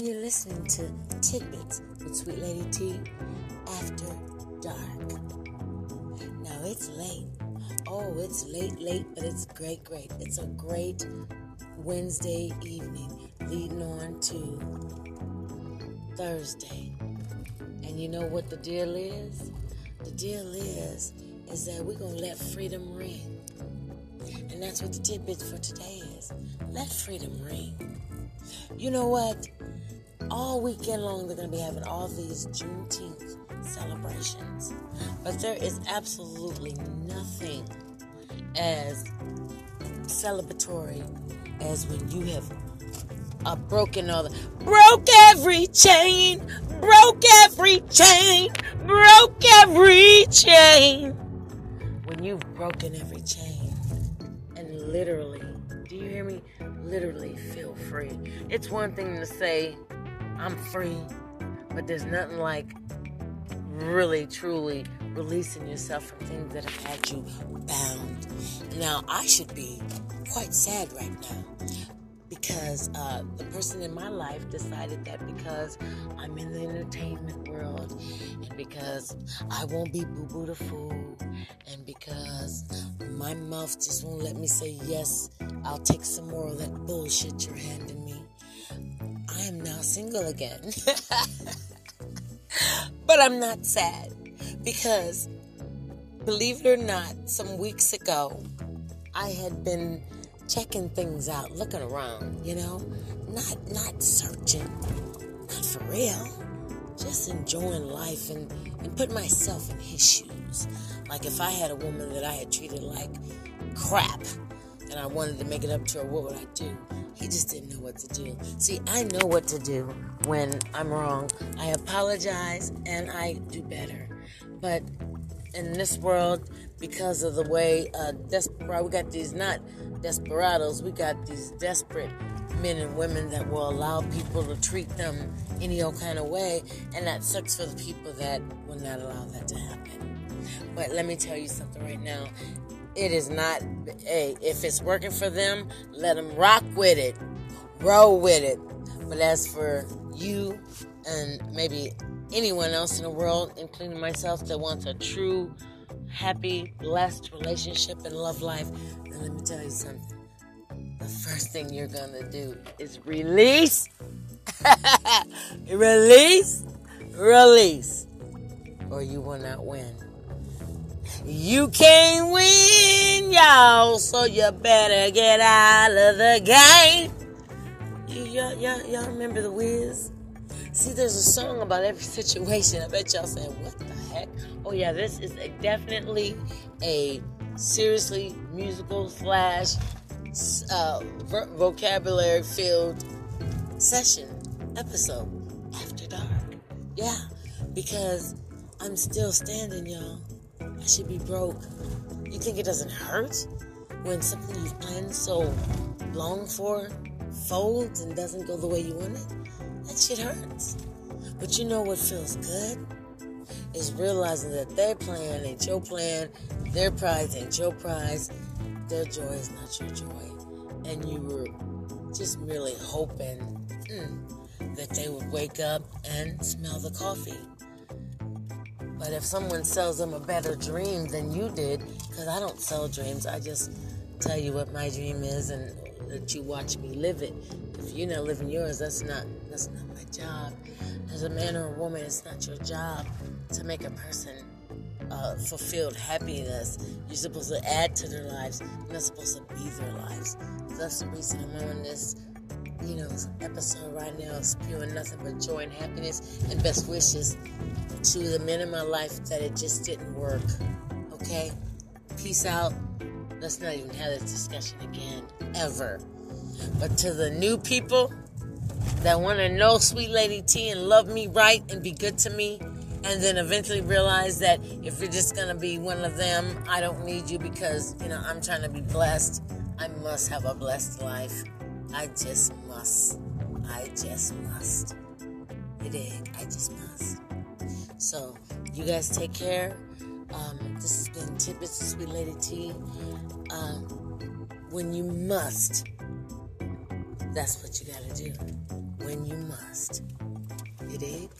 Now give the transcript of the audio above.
listening to Tidbits with Sweet Lady T after dark. Now it's late. Oh, it's late, late, but it's great, great. It's a great Wednesday evening leading on to Thursday. And you know what the deal is? The deal is is that we're gonna let freedom ring. And that's what the tidbits for today is. Let freedom ring. You know what? All weekend long they're gonna be having all these Juneteenth celebrations. But there is absolutely nothing as celebratory as when you have a broken all the broke every chain, broke every chain, broke every chain. When you've broken every chain and literally, do you hear me? Literally feel free. It's one thing to say, I'm free, but there's nothing like really truly releasing yourself from things that have had you bound. Now, I should be quite sad right now because uh, the person in my life decided that because I'm in the entertainment world and because I won't be boo boo the fool and because my mouth just won't let me say yes, I'll take some more of that bullshit you're handing single again. but I'm not sad because, believe it or not, some weeks ago, I had been checking things out, looking around, you know, not not searching, not for real, just enjoying life and and put myself in his shoes. Like if I had a woman that I had treated like crap, and I wanted to make it up to her, what would I do? He just didn't know what to do. See, I know what to do when I'm wrong. I apologize and I do better. But in this world, because of the way uh, we got these not desperados, we got these desperate men and women that will allow people to treat them any old kind of way, and that sucks for the people that will not allow that to happen. But let me tell you something right now. It is not, hey, if it's working for them, let them rock with it, roll with it. But as for you and maybe anyone else in the world, including myself, that wants a true, happy, blessed relationship and love life, then let me tell you something. The first thing you're gonna do is release, release, release, or you will not win. You can't win, y'all, so you better get out of the game. Y'all, y'all, y'all remember the Wiz? See, there's a song about every situation. I bet y'all saying, what the heck? Oh, yeah, this is a, definitely a seriously musical slash uh, vocabulary filled session episode after dark. Yeah, because I'm still standing, y'all. I should be broke. You think it doesn't hurt when something you've planned so long for folds and doesn't go the way you want it? That shit hurts. But you know what feels good? Is realizing that their plan ain't your plan, their prize ain't your prize, their joy is not your joy. And you were just merely hoping mm, that they would wake up and smell the coffee. But if someone sells them a better dream than you did, because I don't sell dreams, I just tell you what my dream is and that you watch me live it. If you're not living yours, that's not that's not my job. As a man or a woman, it's not your job to make a person uh, fulfilled happiness. You're supposed to add to their lives. You're not supposed to be their lives. That's the reason I'm on this, you know, episode right now, is spewing nothing but joy and happiness and best wishes to the men in my life that it just didn't work. Okay? Peace out. Let's not even have this discussion again, ever. But to the new people that want to know Sweet Lady T and love me right and be good to me, and then eventually realize that if you're just going to be one of them, I don't need you because, you know, I'm trying to be blessed. I must have a blessed life. I just must. I just must. You dig? I just must. So, you guys take care. Um, this has been Tidbits Lady T. Um, when you must, that's what you gotta do. When you must. dig?